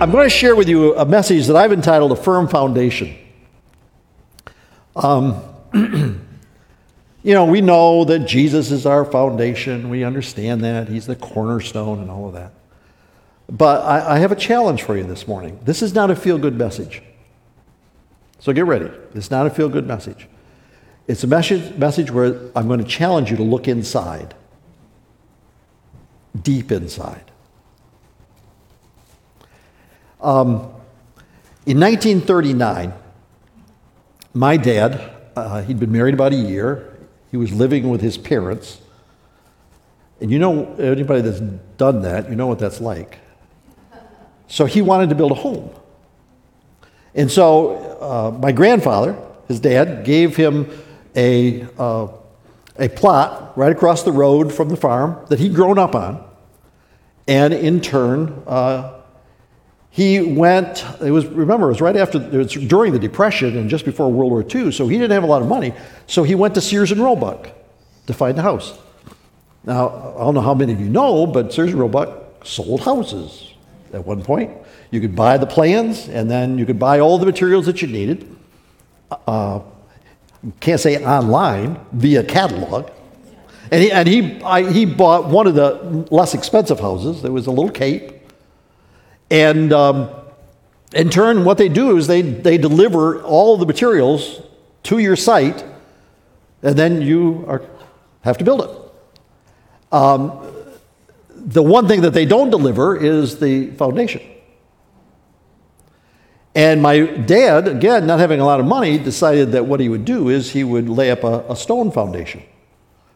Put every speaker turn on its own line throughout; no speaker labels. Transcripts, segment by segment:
I'm going to share with you a message that I've entitled A Firm Foundation. Um, you know, we know that Jesus is our foundation. We understand that. He's the cornerstone and all of that. But I, I have a challenge for you this morning. This is not a feel good message. So get ready. It's not a feel good message. It's a message, message where I'm going to challenge you to look inside, deep inside. Um, in 1939, my dad, uh, he'd been married about a year. He was living with his parents. And you know, anybody that's done that, you know what that's like. So he wanted to build a home. And so uh, my grandfather, his dad, gave him a, uh, a plot right across the road from the farm that he'd grown up on. And in turn, uh, he went, it was, remember, it was right after, it was during the Depression and just before World War II, so he didn't have a lot of money. So he went to Sears and Roebuck to find a house. Now, I don't know how many of you know, but Sears and Roebuck sold houses at one point. You could buy the plans, and then you could buy all the materials that you needed. Uh, can't say online, via catalog. And he, and he, I, he bought one of the less expensive houses. There was a little cape. And um, in turn, what they do is they, they deliver all the materials to your site, and then you are, have to build it. Um, the one thing that they don't deliver is the foundation. And my dad, again, not having a lot of money, decided that what he would do is he would lay up a, a stone foundation.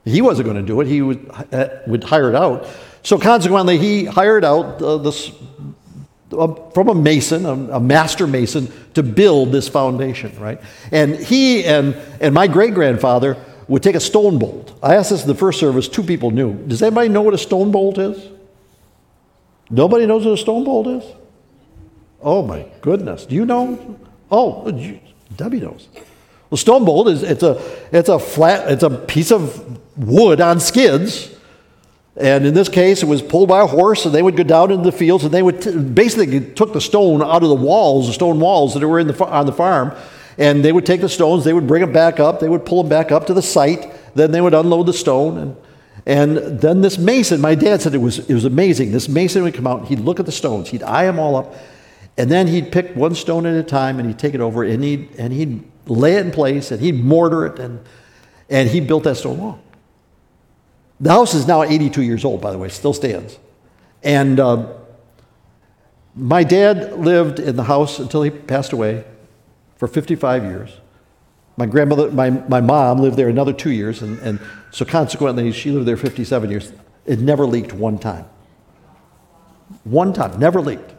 He wasn't going to do it, he would, uh, would hire it out. So consequently, he hired out uh, this, from a mason, a, master mason, to build this foundation, right? And he and, and my great grandfather would take a stone bolt. I asked this in the first service, two people knew. Does anybody know what a stone bolt is? Nobody knows what a stone bolt is? Oh my goodness. Do you know? Oh, Debbie knows. Well, stone bolt is it's a it's a flat it's a piece of wood on skids. And in this case, it was pulled by a horse, and they would go down into the fields, and they would t- basically took the stone out of the walls, the stone walls that were in the, on the farm, and they would take the stones, they would bring them back up, they would pull them back up to the site, then they would unload the stone, and and then this mason, my dad said it was it was amazing. This mason would come out, he'd look at the stones, he'd eye them all up, and then he'd pick one stone at a time and he'd take it over and he'd, and he'd lay it in place and he'd mortar it and, and he built that stone wall. The house is now 82 years old, by the way, still stands. And uh, my dad lived in the house until he passed away for 55 years. My grandmother, my, my mom lived there another two years, and, and so consequently, she lived there 57 years. It never leaked one time. One time, never leaked.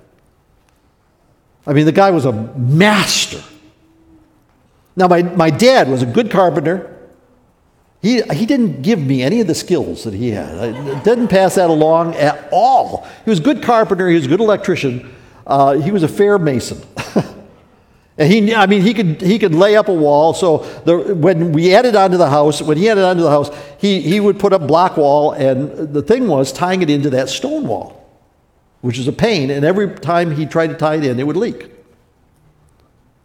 I mean, the guy was a master. Now, my, my dad was a good carpenter. He, he didn't give me any of the skills that he had. I didn't pass that along at all. He was a good carpenter. He was a good electrician. Uh, he was a fair mason. and he, I mean, he could, he could lay up a wall. So the, when we added onto the house, when he added onto the house, he, he would put up block wall. And the thing was tying it into that stone wall which is a pain, and every time he tried to tie it in, it would leak.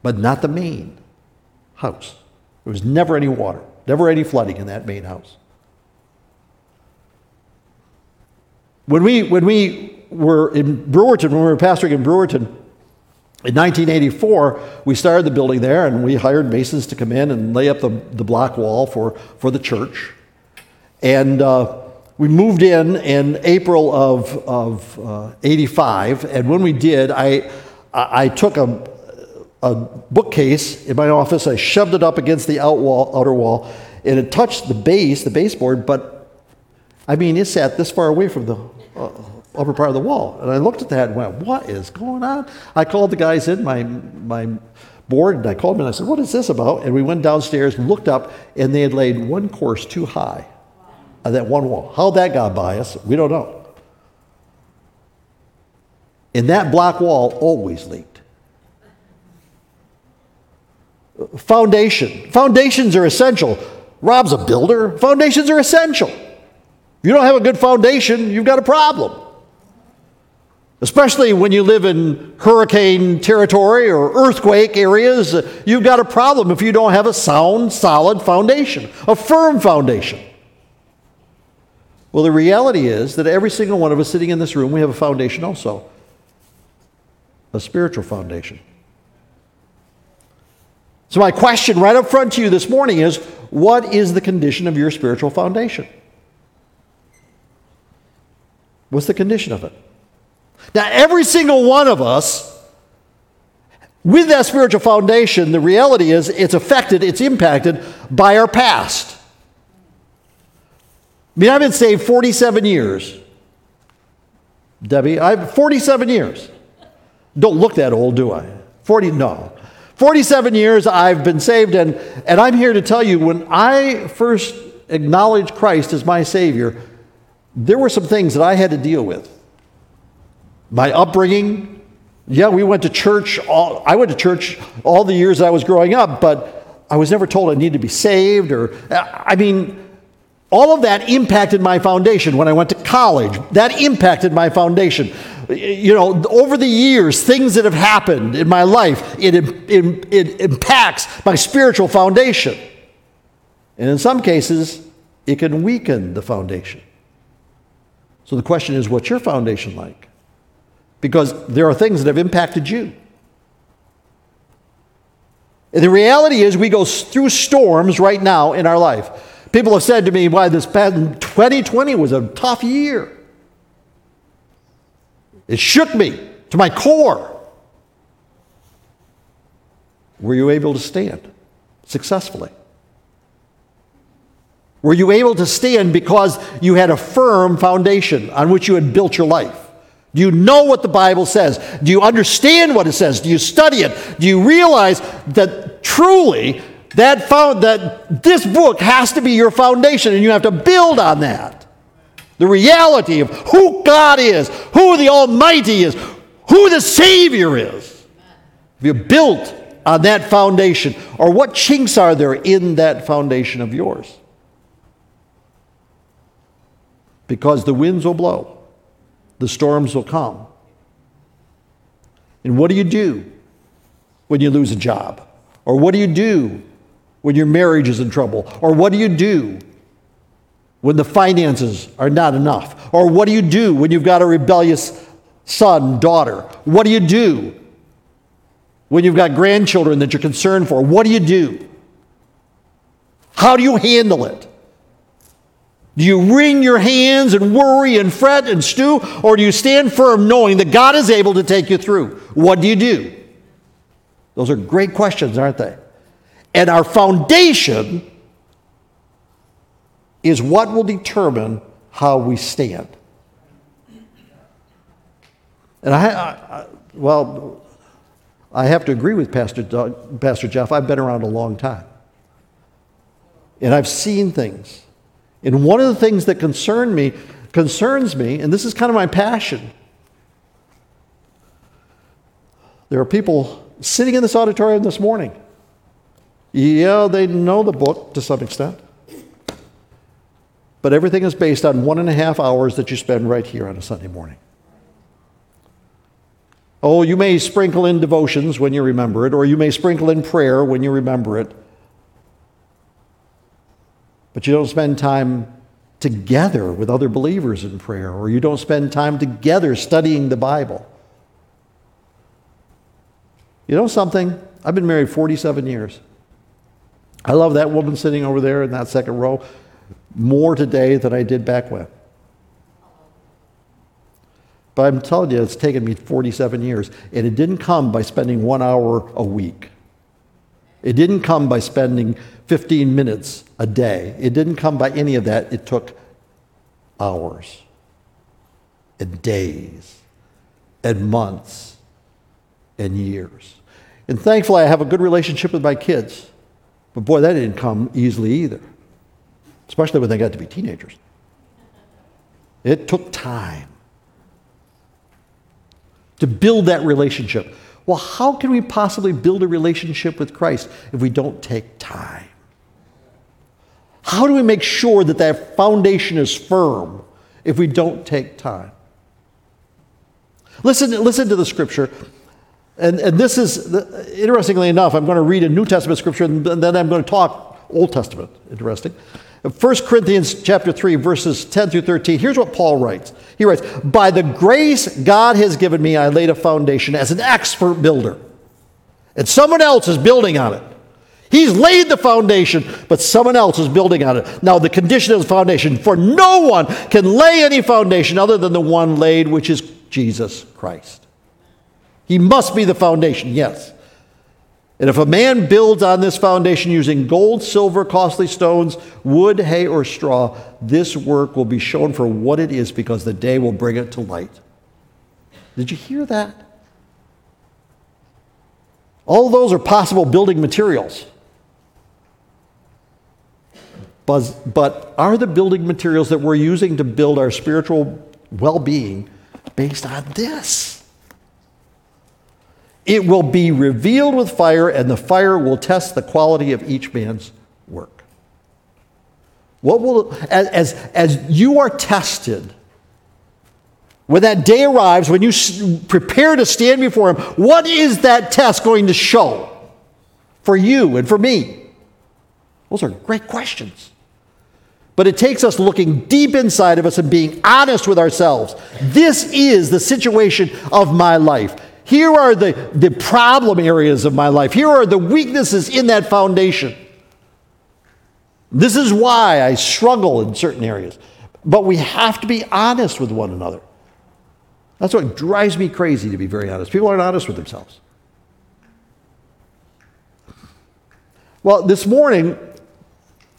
But not the main house. There was never any water, never any flooding in that main house. When we, when we were in Brewerton, when we were pastoring in Brewerton, in 1984, we started the building there and we hired masons to come in and lay up the, the block wall for, for the church. And uh, we moved in in April of, of uh, 85, and when we did, I, I took a, a bookcase in my office, I shoved it up against the out wall, outer wall, and it touched the base, the baseboard, but I mean, it sat this far away from the uh, upper part of the wall. And I looked at that and went, What is going on? I called the guys in, my, my board, and I called them and I said, What is this about? And we went downstairs looked up, and they had laid one course too high of that one wall. How that got by us, we don't know. And that block wall always leaked. Foundation. Foundations are essential. Rob's a builder. Foundations are essential. If you don't have a good foundation, you've got a problem. Especially when you live in hurricane territory or earthquake areas, you've got a problem if you don't have a sound, solid foundation, a firm foundation. Well, the reality is that every single one of us sitting in this room, we have a foundation also a spiritual foundation. So, my question right up front to you this morning is what is the condition of your spiritual foundation? What's the condition of it? Now, every single one of us, with that spiritual foundation, the reality is it's affected, it's impacted by our past. I mean, I've been saved 47 years. Debbie, I've 47 years. Don't look that old, do I? 40, no. 47 years I've been saved, and, and I'm here to tell you when I first acknowledged Christ as my Savior, there were some things that I had to deal with. My upbringing, yeah, we went to church. All, I went to church all the years I was growing up, but I was never told I needed to be saved, or, I mean, all of that impacted my foundation when I went to college. That impacted my foundation you know, over the years, things that have happened in my life, it, it, it impacts my spiritual foundation. And in some cases, it can weaken the foundation. So the question is, what's your foundation like? Because there are things that have impacted you. And the reality is, we go through storms right now in our life. People have said to me, why this past 2020 was a tough year. It shook me to my core. Were you able to stand successfully? Were you able to stand because you had a firm foundation on which you had built your life? Do you know what the Bible says? Do you understand what it says? Do you study it? Do you realize that truly that found that this book has to be your foundation and you have to build on that? The reality of who God is, who the Almighty is, who the Savior is. If you're built on that foundation, or what chinks are there in that foundation of yours? Because the winds will blow, the storms will come. And what do you do when you lose a job? Or what do you do when your marriage is in trouble? Or what do you do when the finances are not enough? Or what do you do when you've got a rebellious son, daughter? What do you do when you've got grandchildren that you're concerned for? What do you do? How do you handle it? Do you wring your hands and worry and fret and stew? Or do you stand firm knowing that God is able to take you through? What do you do? Those are great questions, aren't they? And our foundation is what will determine how we stand. And I, I, well, I have to agree with Pastor, Doug, Pastor Jeff. I've been around a long time. And I've seen things. And one of the things that concern me, concerns me, and this is kind of my passion. There are people sitting in this auditorium this morning. Yeah, they know the book to some extent but everything is based on one and a half hours that you spend right here on a Sunday morning. Oh, you may sprinkle in devotions when you remember it, or you may sprinkle in prayer when you remember it, but you don't spend time together with other believers in prayer, or you don't spend time together studying the Bible. You know something? I've been married 47 years. I love that woman sitting over there in that second row more today than I did back when. But I'm telling you, it's taken me 47 years. And it didn't come by spending one hour a week. It didn't come by spending 15 minutes a day. It didn't come by any of that. It took hours and days and months and years. And thankfully, I have a good relationship with my kids. But boy, that didn't come easily either especially when they got to be teenagers. It took time to build that relationship. Well, how can we possibly build a relationship with Christ if we don't take time? How do we make sure that that foundation is firm if we don't take time? Listen, listen to the scripture. And, and this is, interestingly enough, I'm going to read a New Testament scripture and then I'm going to talk Old Testament. Interesting. 1 Corinthians chapter 3, verses 10 through 13. Here's what Paul writes. He writes, By the grace God has given me, I laid a foundation as an expert builder. And someone else is building on it. He's laid the foundation, but someone else is building on it. Now, the condition of the foundation, for no one can lay any foundation other than the one laid, which is Jesus Christ. He must be the foundation, yes. And if a man builds on this foundation using gold, silver, costly stones, wood, hay, or straw, this work will be shown for what it is because the day will bring it to light. Did you hear that? All those are possible building materials. But, are the building materials that we're using to build our spiritual well being based on this? It will be revealed with fire, and the fire will test the quality of each man's work. What will, as, as, as you are tested, when that day arrives, when you prepare to stand before Him, what is that test going to show for you and for me? Those are great questions. But it takes us looking deep inside of us and being honest with ourselves. This is the situation of my life. Here are the, the problem areas of my life. Here are the weaknesses in that foundation. This is why I struggle in certain areas. But we have to be honest with one another. That's what drives me crazy, to be very honest. People aren't honest with themselves. Well, this morning,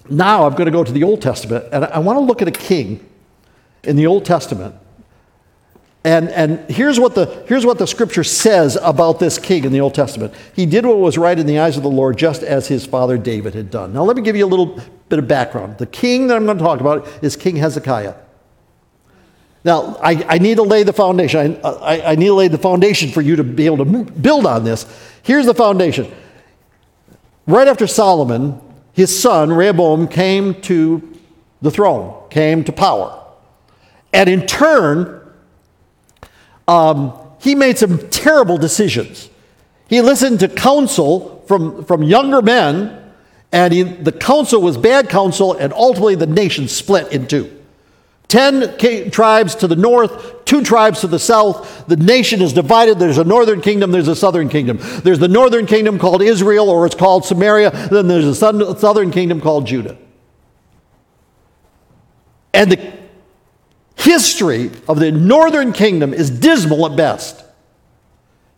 now I'm going to go to the Old Testament, and I want to look at a king in the Old Testament. And, and here's, what the, here's what the scripture says about this king in the Old Testament. He did what was right in the eyes of the Lord, just as his father David had done. Now, let me give you a little bit of background. The king that I'm going to talk about is King Hezekiah. Now, I, I need to lay the foundation. I, I, I need to lay the foundation for you to be able to build on this. Here's the foundation. Right after Solomon, his son, Rehoboam, came to the throne, came to power. And in turn, um, he made some terrible decisions. He listened to counsel from, from younger men, and he, the counsel was bad counsel, and ultimately the nation split in two. Ten tribes to the north, two tribes to the south. The nation is divided. There's a northern kingdom, there's a southern kingdom. There's the northern kingdom called Israel, or it's called Samaria. Then there's a southern kingdom called Judah. And the history of the northern kingdom is dismal at best.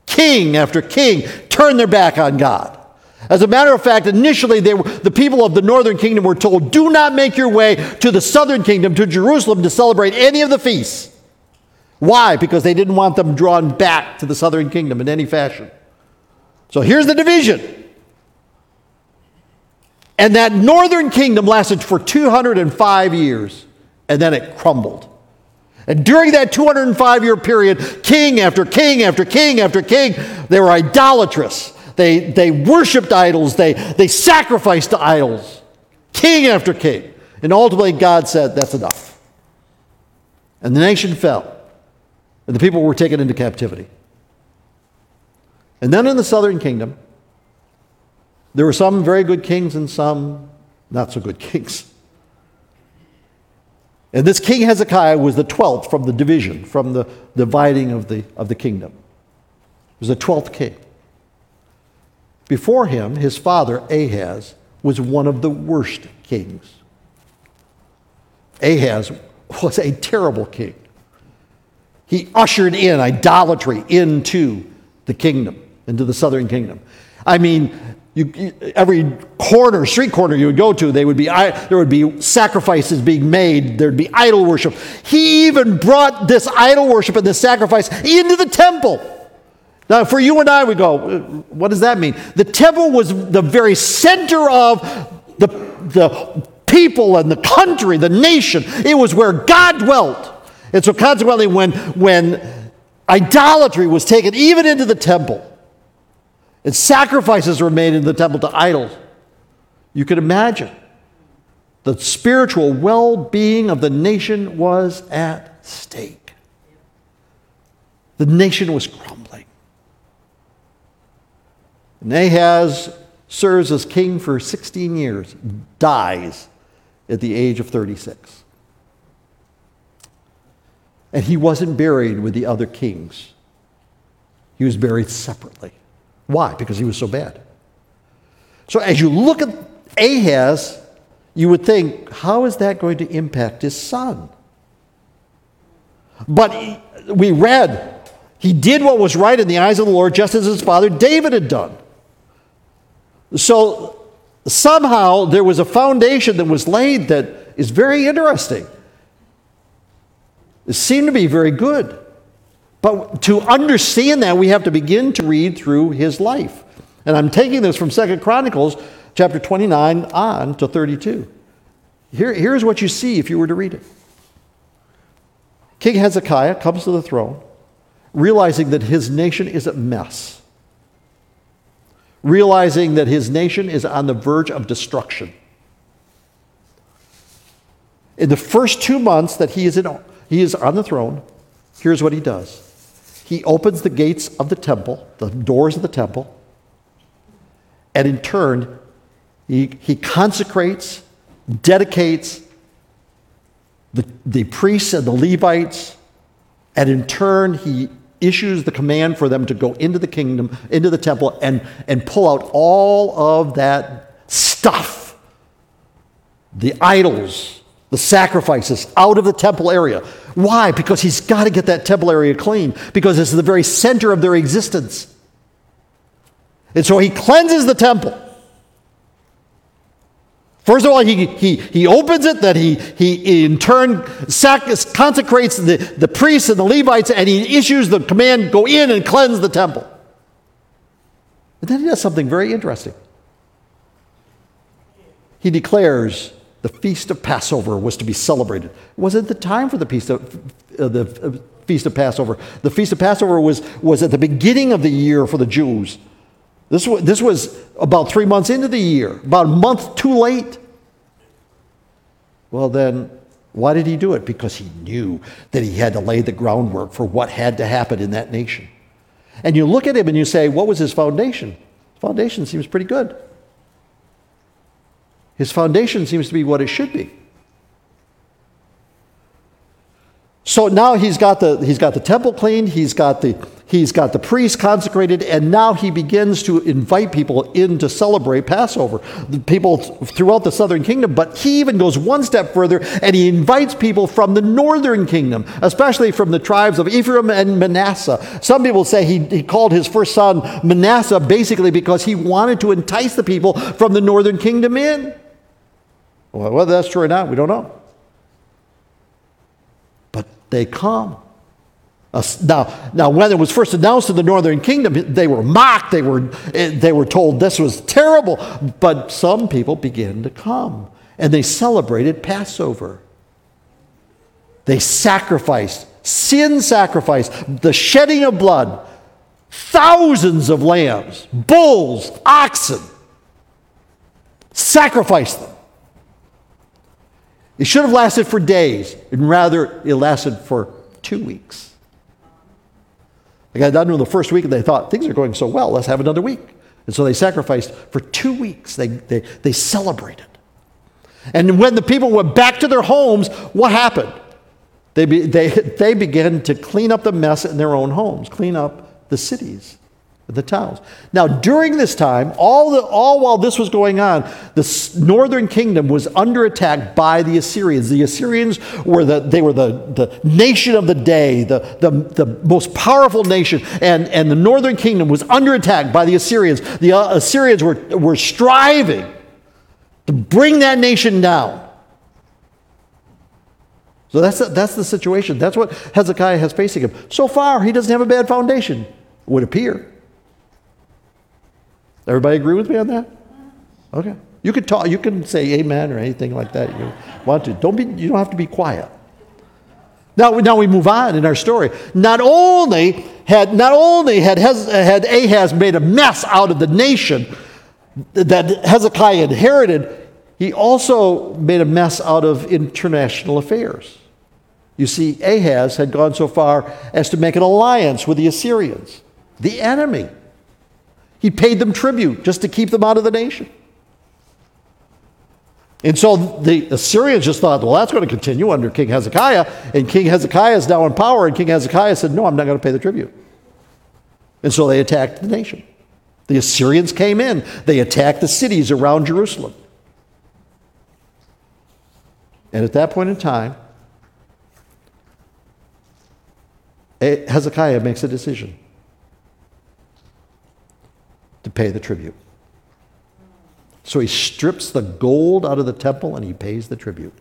King after king turned their back on God. As a matter of fact, initially were, the people of the northern kingdom were told, do not make your way to the southern kingdom, to Jerusalem, to celebrate any of the feasts. Why? Because they didn't want them drawn back to the southern kingdom in any fashion. So here's the division. And that northern kingdom lasted for 205 years, and then it crumbled. And during that 205 year period, king after king after king after king, they were idolatrous. They, they worshiped idols. They, they sacrificed to idols, king after king. And ultimately, God said, That's enough. And the nation fell, and the people were taken into captivity. And then in the southern kingdom, there were some very good kings and some not so good kings. And this king Hezekiah was the 12th from the division, from the dividing of the, of the kingdom. He was the 12th king. Before him, his father, Ahaz, was one of the worst kings. Ahaz was a terrible king. He ushered in idolatry into the kingdom, into the southern kingdom. I mean, you, every corner, street corner you would go to, they would be, there would be sacrifices being made. There'd be idol worship. He even brought this idol worship and this sacrifice into the temple. Now, for you and I, we go, uh, what does that mean? The temple was the very center of the, the people and the country, the nation. It was where God dwelt. And so, consequently, when, when idolatry was taken even into the temple, and sacrifices were made in the temple to idols, you could imagine the spiritual well being of the nation was at stake. The nation was crumbling. And Ahaz serves as king for 16 years, dies at the age of 36. And he wasn't buried with the other kings, he was buried separately. Why? Because he was so bad. So as you look at Ahaz, you would think, how is that going to impact his son? But we read, he did what was right in the eyes of the Lord, just as his father David had done. So somehow there was a foundation that was laid that is very interesting. It seemed to be very good. But to understand that, we have to begin to read through his life. And I'm taking this from Second Chronicles chapter 29 on to 32. Here, here's what you see if you were to read it. King Hezekiah comes to the throne, realizing that his nation is a mess, realizing that his nation is on the verge of destruction. In the first two months that he is, in, he is on the throne, here's what he does he opens the gates of the temple, the doors of the temple, and in turn, he, he consecrates, dedicates the, the priests and the Levites, and in turn, he issues the command for them to go into the kingdom, into the temple, and, and pull out all of that stuff the idols, the sacrifices out of the temple area. Why? Because he's got to get that temple area clean, because it's the very center of their existence. And so he cleanses the temple. First of all, he, he, he opens it, that he, he in turn sac- consecrates the, the priests and the Levites, and he issues the command go in and cleanse the temple. And then he does something very interesting. He declares the feast of Passover was to be celebrated. It wasn't the time for the feast of, uh, the uh, feast of Passover. The feast of Passover was, was at the beginning of the year for the Jews. This was, this was about three months into the year, about a month too late. Well, then, why did he do it? Because he knew that he had to lay the groundwork for what had to happen in that nation. And you look at him and you say, what was his foundation? Foundation seems pretty good. His foundation seems to be what it should be. So now he's got the, he's got the temple cleaned, he's got the, he's got the priest consecrated, and now he begins to invite people in to celebrate Passover. The people throughout the southern kingdom, but he even goes one step further and he invites people from the northern kingdom, especially from the tribes of Ephraim and Manasseh. Some people say he, he called his first son Manasseh basically because he wanted to entice the people from the northern kingdom in. Well, whether that's true or not, we don't know But they come. Now, now, when it was first announced in the northern kingdom, they were mocked. They were, eh, they were told this was terrible. But some people began to come and they celebrated Passover. They sacrificed, sin sacrifice, the shedding of blood, thousands of lambs, bulls, oxen, sacrificed them. It should have lasted for days, and rather, it lasted for two weeks. They got done in the first week, and they thought, things are going so well, let's have another week. And so they sacrificed for two weeks. They, they, they celebrated. And when the people went back to their homes, what happened? They, be, they, they began to clean up the mess in their own homes, clean up the cities the towns. Now, during this time, all, the, all while this was going on, the northern kingdom was under attack by the Assyrians. The Assyrians were the, they were the, the nation of the day, the, the, the most powerful nation, and, and the northern kingdom was under attack by the Assyrians. The uh, Assyrians were, were striving to bring that nation down. So that's the, that's the situation. That's what Hezekiah has facing him. So far, he doesn't have a bad foundation, would appear. Everybody agree with me on that? Okay. You can talk, you can say amen or anything like that you want to. Don't be, you don't have to be quiet. Now, now we move on in our story. Not only had, not only had, had Ahaz made a mess out of the nation that Hezekiah inherited, he also made a mess out of international affairs. You see, Ahaz had gone so far as to make an alliance with the Assyrians, the enemy. He paid them tribute just to keep them out of the nation. And so the Assyrians just thought, well, that's going to continue under King Hezekiah. And King Hezekiah is now in power. And King Hezekiah said, no, I'm not going to pay the tribute. And so they attacked the nation. The Assyrians came in, they attacked the cities around Jerusalem. And at that point in time, eh, Hezekiah makes a decision to pay the tribute. So he strips the gold out of the temple and he pays the tribute.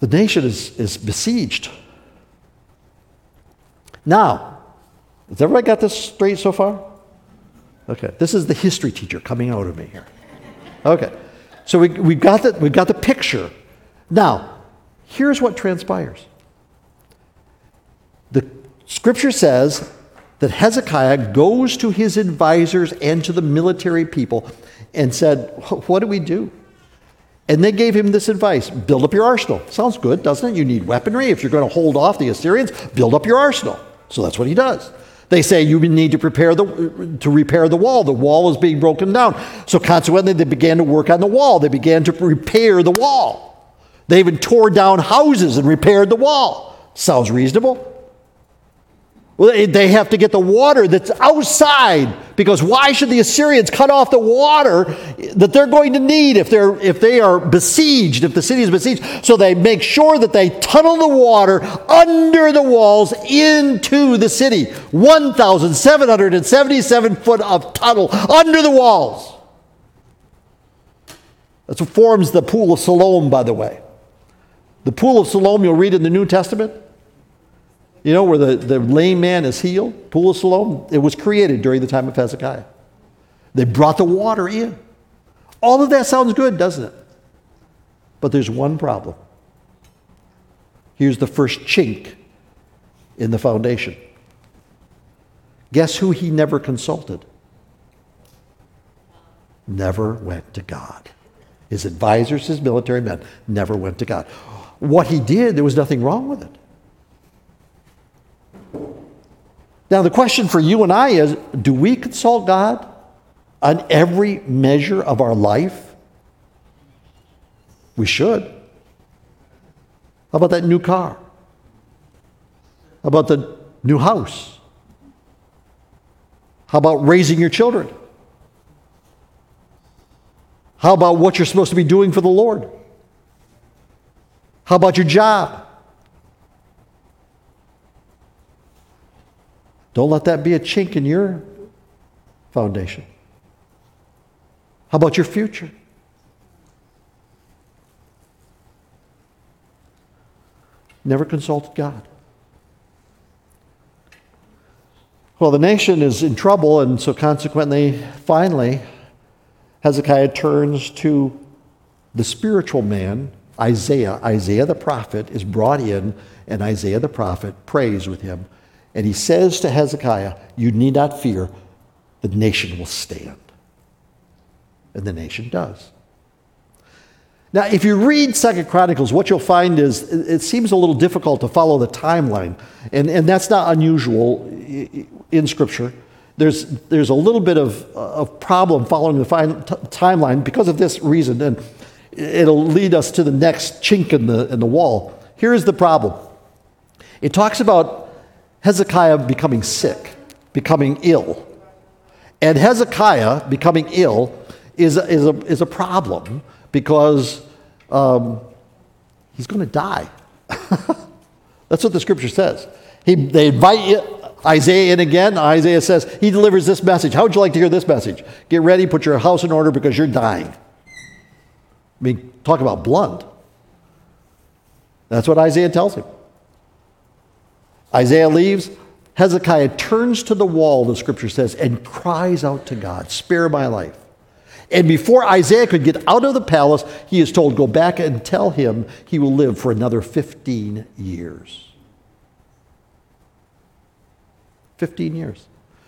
The nation is, is besieged. Now, has everybody got this straight so far? Okay, this is the history teacher coming out of me here. Okay, so we, we, got the, we got the picture. Now, here's what transpires the scripture says that Hezekiah goes to his advisors and to the military people and said, What do we do? And they gave him this advice build up your arsenal. Sounds good, doesn't it? You need weaponry. If you're going to hold off the Assyrians, build up your arsenal. So that's what he does. They say you need to prepare the to repair the wall. The wall is being broken down. So consequently, they began to work on the wall. They began to repair the wall. They even tore down houses and repaired the wall. Sounds reasonable. Well, they have to get the water that's outside because why should the Assyrians cut off the water that they're going to need if, they're, if they are besieged, if the city is besieged? So they make sure that they tunnel the water under the walls into the city. 1,777 foot of tunnel under the walls. That's what forms the Pool of Siloam, by the way. The Pool of Siloam, you'll read in the New Testament you know, where the, the lame man is healed, Pool of Siloam, it was created during the time of Hezekiah. They brought the water in. All of that sounds good, doesn't it? But there's one problem. Here's the first chink in the foundation. Guess who he never consulted? Never went to God. His advisors, his military men, never went to God. What he did, there was nothing wrong with it. Now, the question for you and I is do we consult God on every measure of our life? We should. How about that new car? How about the new house? How about raising your children? How about what you're supposed to be doing for the Lord? How about your job? Don't let that be a chink in your foundation. How about your future? Never consulted God. Well, the nation is in trouble, and so consequently, finally, Hezekiah turns to the spiritual man, Isaiah. Isaiah the prophet is brought in, and Isaiah the prophet prays with him and he says to Hezekiah, You need not fear, the nation will stand. And the nation does. Now, if you read Second Chronicles, what you'll find is it seems a little difficult to follow the timeline. And, and that's not unusual in Scripture. There's, there's a little bit of, of problem following the fine, t- timeline because of this reason. And it'll lead us to the next chink in the, in the wall. Here's the problem it talks about Hezekiah becoming sick, becoming ill. And Hezekiah becoming ill is is a, is a problem because um, he's going to die. That's what the scripture says. He, they invite Isaiah in again. Isaiah says, he delivers this message. How would you like to hear this message? Get ready, put your house in order because you're dying. I mean, talk about blunt. That's what Isaiah tells him. Isaiah leaves. Hezekiah turns to the wall, the scripture says, and cries out to God, Spare my life. And before Isaiah could get out of the palace, he is told, Go back and tell him he will live for another 15 years. 15 years.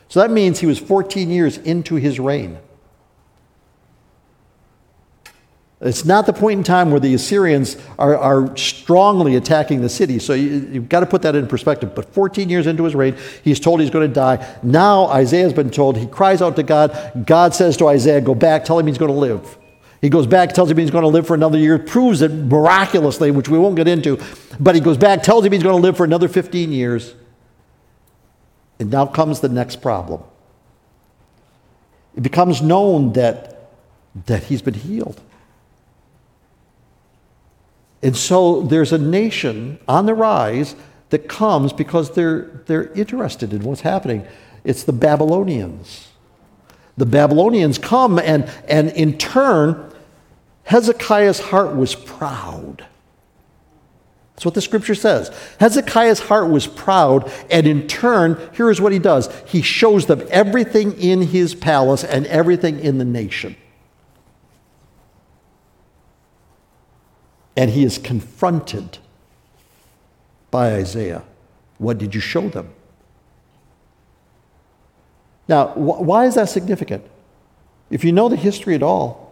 So that means he was 14 years into his reign. It's not the point in time where the Assyrians are, are strongly attacking the city. So you, you've got to put that in perspective. But 14 years into his reign, he's told he's going to die. Now Isaiah's been told, he cries out to God. God says to Isaiah, Go back, tell him he's going to live. He goes back, tells him he's going to live for another year, proves it miraculously, which we won't get into. But he goes back, tells him he's going to live for another 15 years. And now comes the next problem. It becomes known that, that he's been healed. And so there's a nation on the rise that comes because they're, they're interested in what's happening. It's the Babylonians. The Babylonians come, and, and in turn, Hezekiah's heart was proud. That's what the scripture says. Hezekiah's heart was proud, and in turn, here is what he does he shows them everything in his palace and everything in the nation. And he is confronted by Isaiah. What did you show them? Now, wh- why is that significant? If you know the history at all,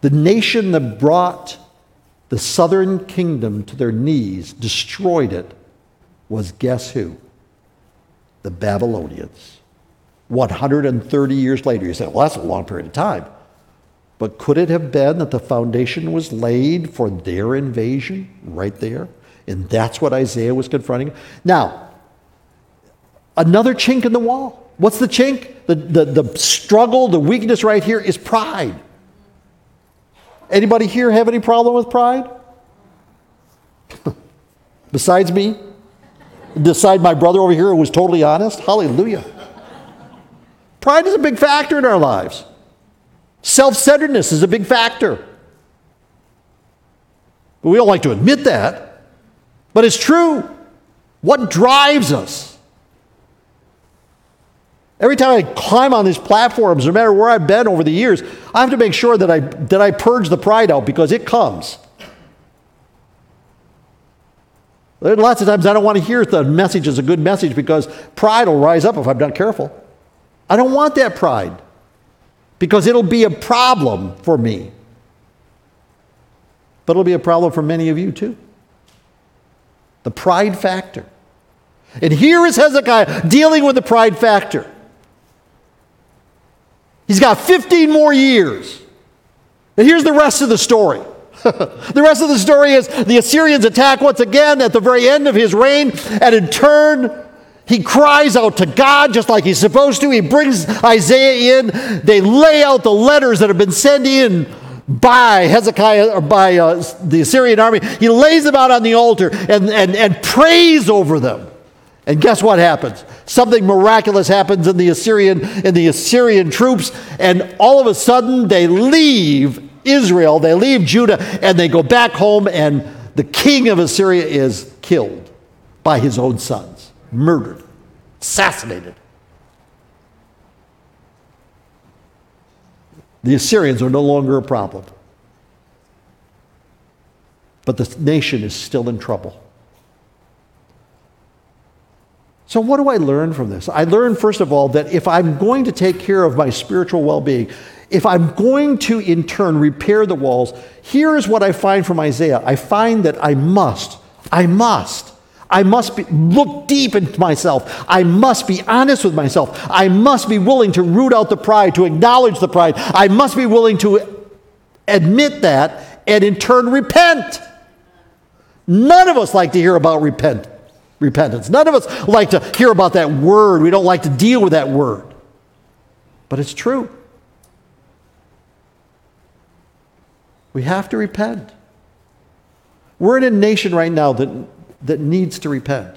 the nation that brought the southern kingdom to their knees, destroyed it, was guess who? The Babylonians. 130 years later, you say, well, that's a long period of time. But could it have been that the foundation was laid for their invasion right there? And that's what Isaiah was confronting. Now, another chink in the wall. What's the chink? The, the, the struggle, the weakness right here is pride. Anybody here have any problem with pride? Besides me? Beside my brother over here who was totally honest? Hallelujah. Pride is a big factor in our lives. Self centeredness is a big factor. But we don't like to admit that. But it's true. What drives us? Every time I climb on these platforms, no matter where I've been over the years, I have to make sure that I, that I purge the pride out because it comes. Lots of times I don't want to hear the message is a good message because pride will rise up if I'm not careful. I don't want that pride because it'll be a problem for me. But it'll be a problem for many of you too. The pride factor. And here is Hezekiah dealing with the pride factor. He's got 15 more years. And here's the rest of the story. the rest of the story is the Assyrians attack once again at the very end of his reign, and in turn, he cries out to God just like he's supposed to. He brings Isaiah in. They lay out the letters that have been sent in by Hezekiah or by uh, the Assyrian army. He lays them out on the altar and, and, and prays over them. And guess what happens? Something miraculous happens in the Assyrian in the Assyrian troops, and all of a sudden they leave Israel, they leave Judah, and they go back home, and the king of Assyria is killed by his own sons murdered, assassinated. The Assyrians are no longer a problem. But the nation is still in trouble. So, what do I learn from this? I learn, first of all, that if I'm going to take care of my spiritual well being, if I'm going to in turn repair the walls, here is what I find from Isaiah. I find that I must, I must I must be, look deep into myself. I must be honest with myself. I must be willing to root out the pride, to acknowledge the pride. I must be willing to admit that and in turn repent. None of us like to hear about repent, repentance. None of us like to hear about that word. We don't like to deal with that word. But it's true. We have to repent. We're in a nation right now that that needs to repent.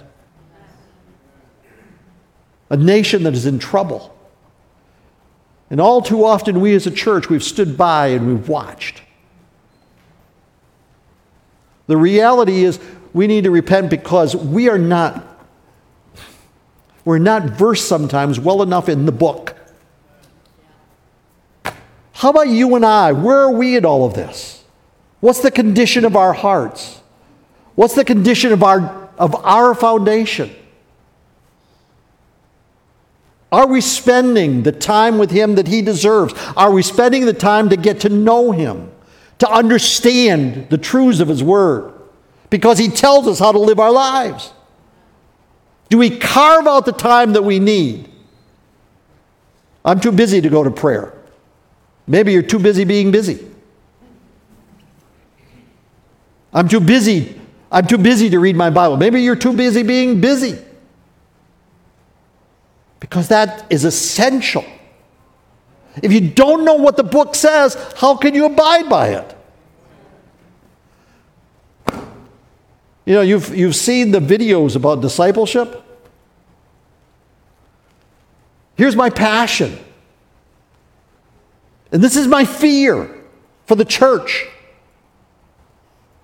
A nation that is in trouble. And all too often, we as a church, we've stood by and we've watched. The reality is, we need to repent because we are not, we're not versed sometimes well enough in the book. How about you and I? Where are we in all of this? What's the condition of our hearts? What's the condition of our, of our foundation? Are we spending the time with Him that He deserves? Are we spending the time to get to know Him? to understand the truths of His Word because He tells us how to live our lives? Do we carve out the time that we need? I'm too busy to go to prayer. Maybe you're too busy being busy. I'm too busy. I'm too busy to read my Bible. Maybe you're too busy being busy. Because that is essential. If you don't know what the book says, how can you abide by it? You know, you've, you've seen the videos about discipleship. Here's my passion. And this is my fear for the church.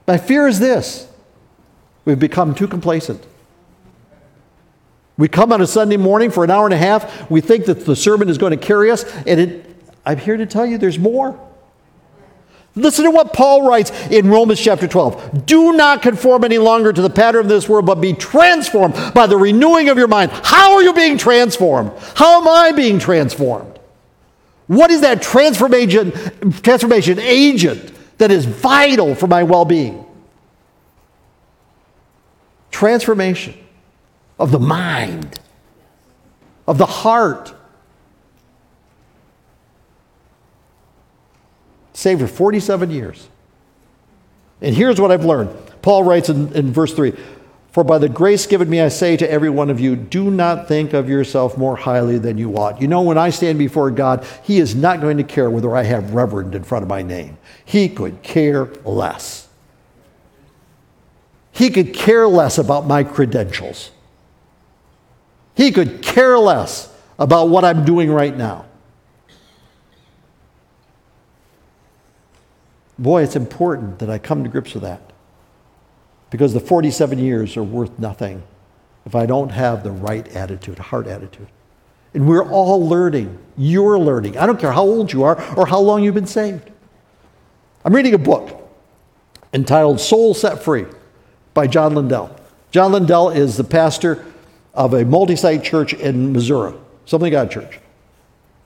My fear is this we've become too complacent. We come on a Sunday morning for an hour and a half. We think that the sermon is going to carry us, and it, I'm here to tell you there's more. Listen to what Paul writes in Romans chapter 12. Do not conform any longer to the pattern of this world, but be transformed by the renewing of your mind. How are you being transformed? How am I being transformed? What is that transformation, transformation agent that is vital for my well being? Transformation of the mind, of the heart Saved for 47 years. And here's what I've learned. Paul writes in, in verse 3 For by the grace given me, I say to every one of you, do not think of yourself more highly than you ought. You know, when I stand before God, He is not going to care whether I have reverend in front of my name. He could care less. He could care less about my credentials. He could care less about what I'm doing right now. Boy, it's important that I come to grips with that. Because the 47 years are worth nothing if I don't have the right attitude, heart attitude. And we're all learning. You're learning. I don't care how old you are or how long you've been saved. I'm reading a book entitled Soul Set Free by John Lindell. John Lindell is the pastor of a multi site church in Missouri, Something God Church.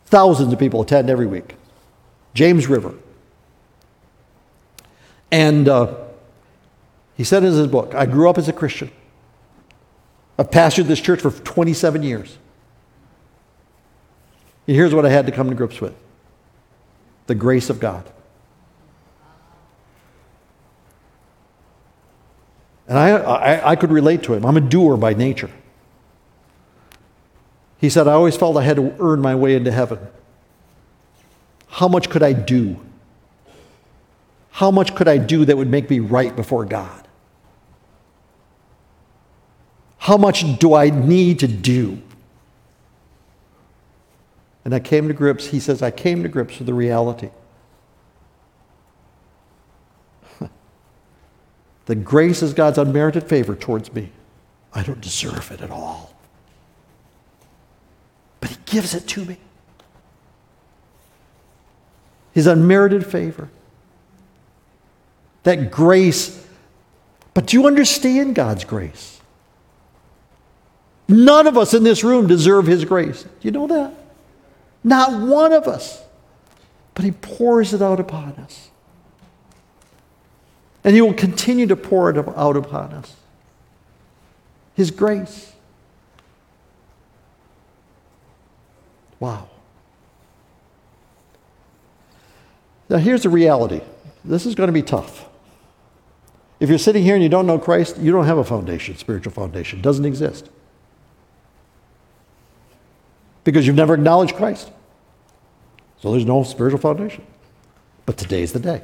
Thousands of people attend every week. James River. And uh, he said in his book, I grew up as a Christian. I've pastored this church for 27 years. And here's what I had to come to grips with the grace of God. And I, I, I, could relate to him. I'm a doer by nature. He said, I always felt I had to earn my way into heaven. How much could I do? How much could I do that would make me right before God? How much do I need to do? And I came to grips, he says, I came to grips with the reality. The grace is God's unmerited favor towards me. I don't deserve it at all. But he gives it to me. His unmerited favor that grace. But do you understand God's grace? None of us in this room deserve His grace. Do you know that? Not one of us. But He pours it out upon us. And He will continue to pour it out upon us. His grace. Wow. Now, here's the reality this is going to be tough. If you're sitting here and you don't know Christ, you don't have a foundation, spiritual foundation. It doesn't exist. Because you've never acknowledged Christ. So there's no spiritual foundation. But today's the day.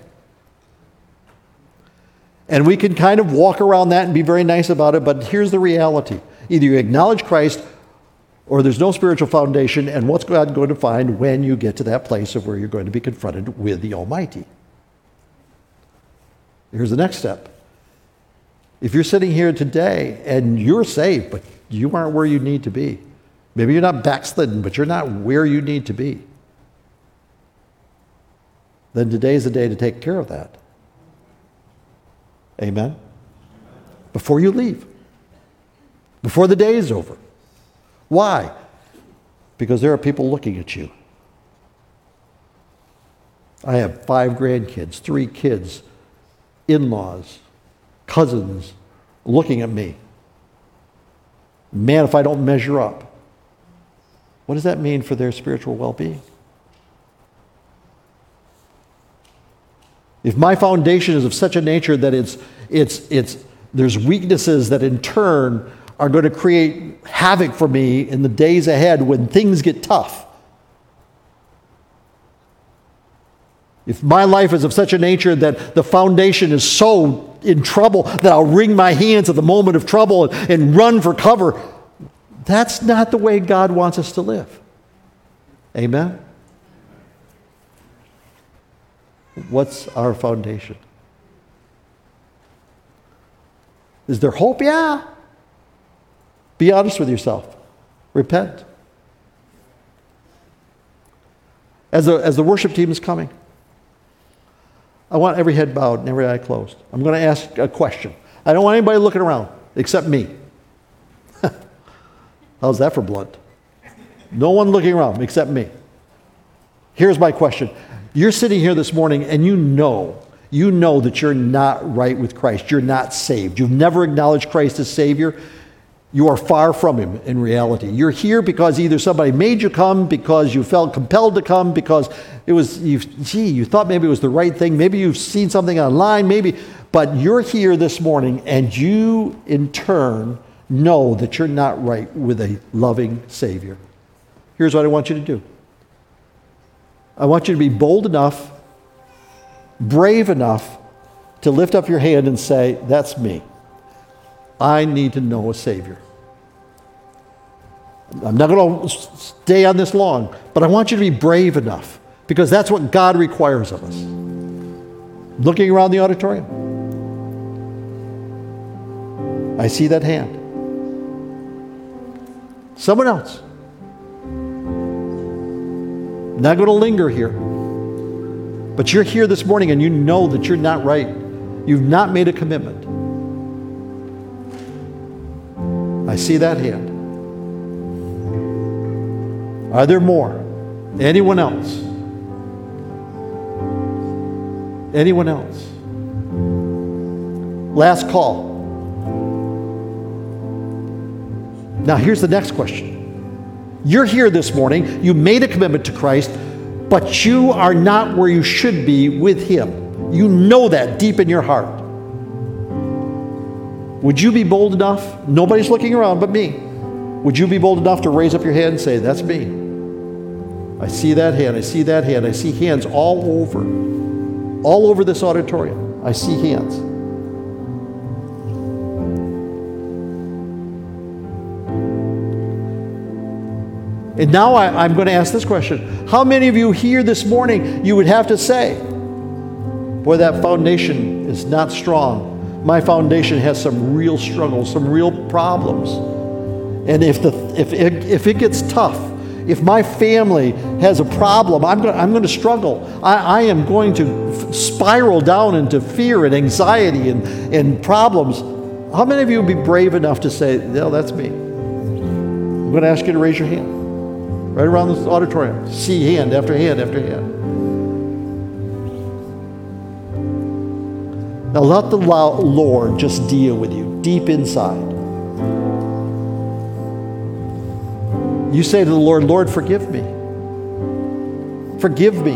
And we can kind of walk around that and be very nice about it, but here's the reality either you acknowledge Christ or there's no spiritual foundation, and what's God going to find when you get to that place of where you're going to be confronted with the Almighty? Here's the next step if you're sitting here today and you're saved, but you aren't where you need to be, maybe you're not backslidden, but you're not where you need to be, then today's the day to take care of that. Amen? Before you leave, before the day is over. Why? Because there are people looking at you. I have five grandkids, three kids, in laws, cousins looking at me. Man, if I don't measure up, what does that mean for their spiritual well being? If my foundation is of such a nature that it's, it's, it's, there's weaknesses that in turn are going to create havoc for me in the days ahead when things get tough. If my life is of such a nature that the foundation is so in trouble that I'll wring my hands at the moment of trouble and, and run for cover, that's not the way God wants us to live. Amen? What's our foundation? Is there hope? Yeah. Be honest with yourself. Repent. As the, as the worship team is coming, I want every head bowed and every eye closed. I'm going to ask a question. I don't want anybody looking around except me. How's that for blunt? No one looking around except me. Here's my question you're sitting here this morning and you know, you know that you're not right with Christ. You're not saved. You've never acknowledged Christ as Savior. You are far from Him in reality. You're here because either somebody made you come, because you felt compelled to come, because it was, you, gee, you thought maybe it was the right thing. Maybe you've seen something online, maybe, but you're here this morning and you, in turn, know that you're not right with a loving Savior. Here's what I want you to do I want you to be bold enough, brave enough to lift up your hand and say, That's me. I need to know a Savior. I'm not going to stay on this long, but I want you to be brave enough because that's what God requires of us. Looking around the auditorium, I see that hand. Someone else. Not going to linger here. But you're here this morning and you know that you're not right. You've not made a commitment. I see that hand. Are there more? Anyone else? Anyone else? Last call. Now, here's the next question. You're here this morning, you made a commitment to Christ, but you are not where you should be with Him. You know that deep in your heart. Would you be bold enough? Nobody's looking around but me. Would you be bold enough to raise up your hand and say, That's me? I see that hand. I see that hand. I see hands all over, all over this auditorium. I see hands. And now I, am going to ask this question How many of you here this morning you would have to say, Boy, that foundation is not strong. My foundation has some real struggles, some real problems. And if, the, if, it, if it gets tough, if my family has a problem, I'm going, I'm going to struggle. I, I am going to spiral down into fear and anxiety and, and problems. How many of you would be brave enough to say, No, that's me? I'm going to ask you to raise your hand right around this auditorium. See hand after hand after hand. Now let the Lord just deal with you deep inside. You say to the Lord, Lord, forgive me. Forgive me.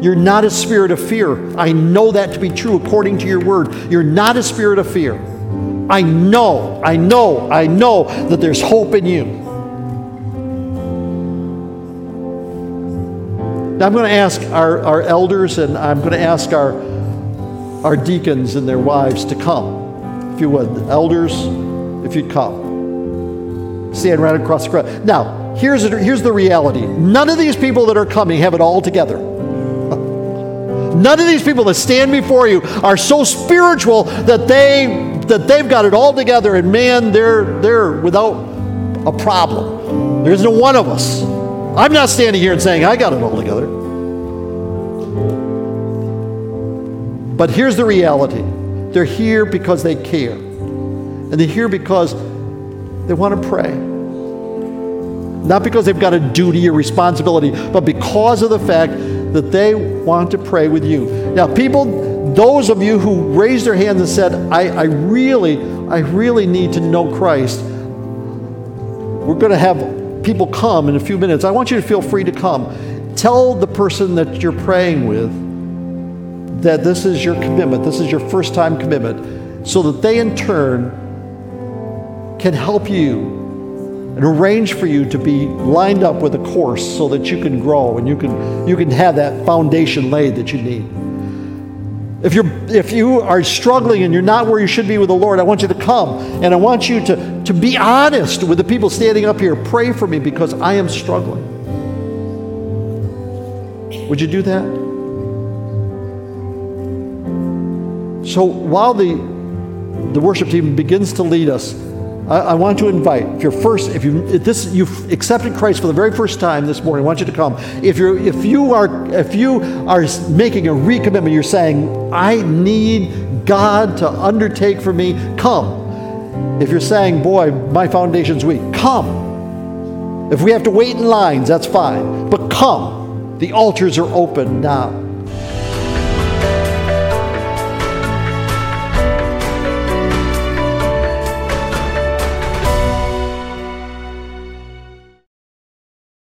You're not a spirit of fear. I know that to be true according to your word. You're not a spirit of fear. I know, I know, I know that there's hope in you. Now I'm going to ask our, our elders and I'm going to ask our, our deacons and their wives to come. If you would, elders, if you'd come. Stand right across the crowd. Now, here's, here's the reality none of these people that are coming have it all together. None of these people that stand before you are so spiritual that they that they've got it all together and man they're they're without a problem. There isn't one of us I'm not standing here and saying I got it all together. But here's the reality they're here because they care. And they're here because they want to pray. Not because they've got a duty or responsibility, but because of the fact that they want to pray with you. Now, people, those of you who raised their hands and said, I, I really, I really need to know Christ, we're going to have people come in a few minutes. I want you to feel free to come. Tell the person that you're praying with that this is your commitment, this is your first time commitment, so that they in turn can help you and arrange for you to be lined up with a course so that you can grow and you can, you can have that foundation laid that you need. If, you're, if you are struggling and you're not where you should be with the Lord, I want you to come and I want you to, to be honest with the people standing up here. Pray for me because I am struggling. Would you do that? So while the, the worship team begins to lead us, I, I want to invite, if you're first, if you if this you've accepted Christ for the very first time this morning, I want you to come. If you're if you are if you are making a recommitment, you're saying, I need God to undertake for me, come. If you're saying, boy, my foundation's weak, come. If we have to wait in lines, that's fine. But come. The altars are open now.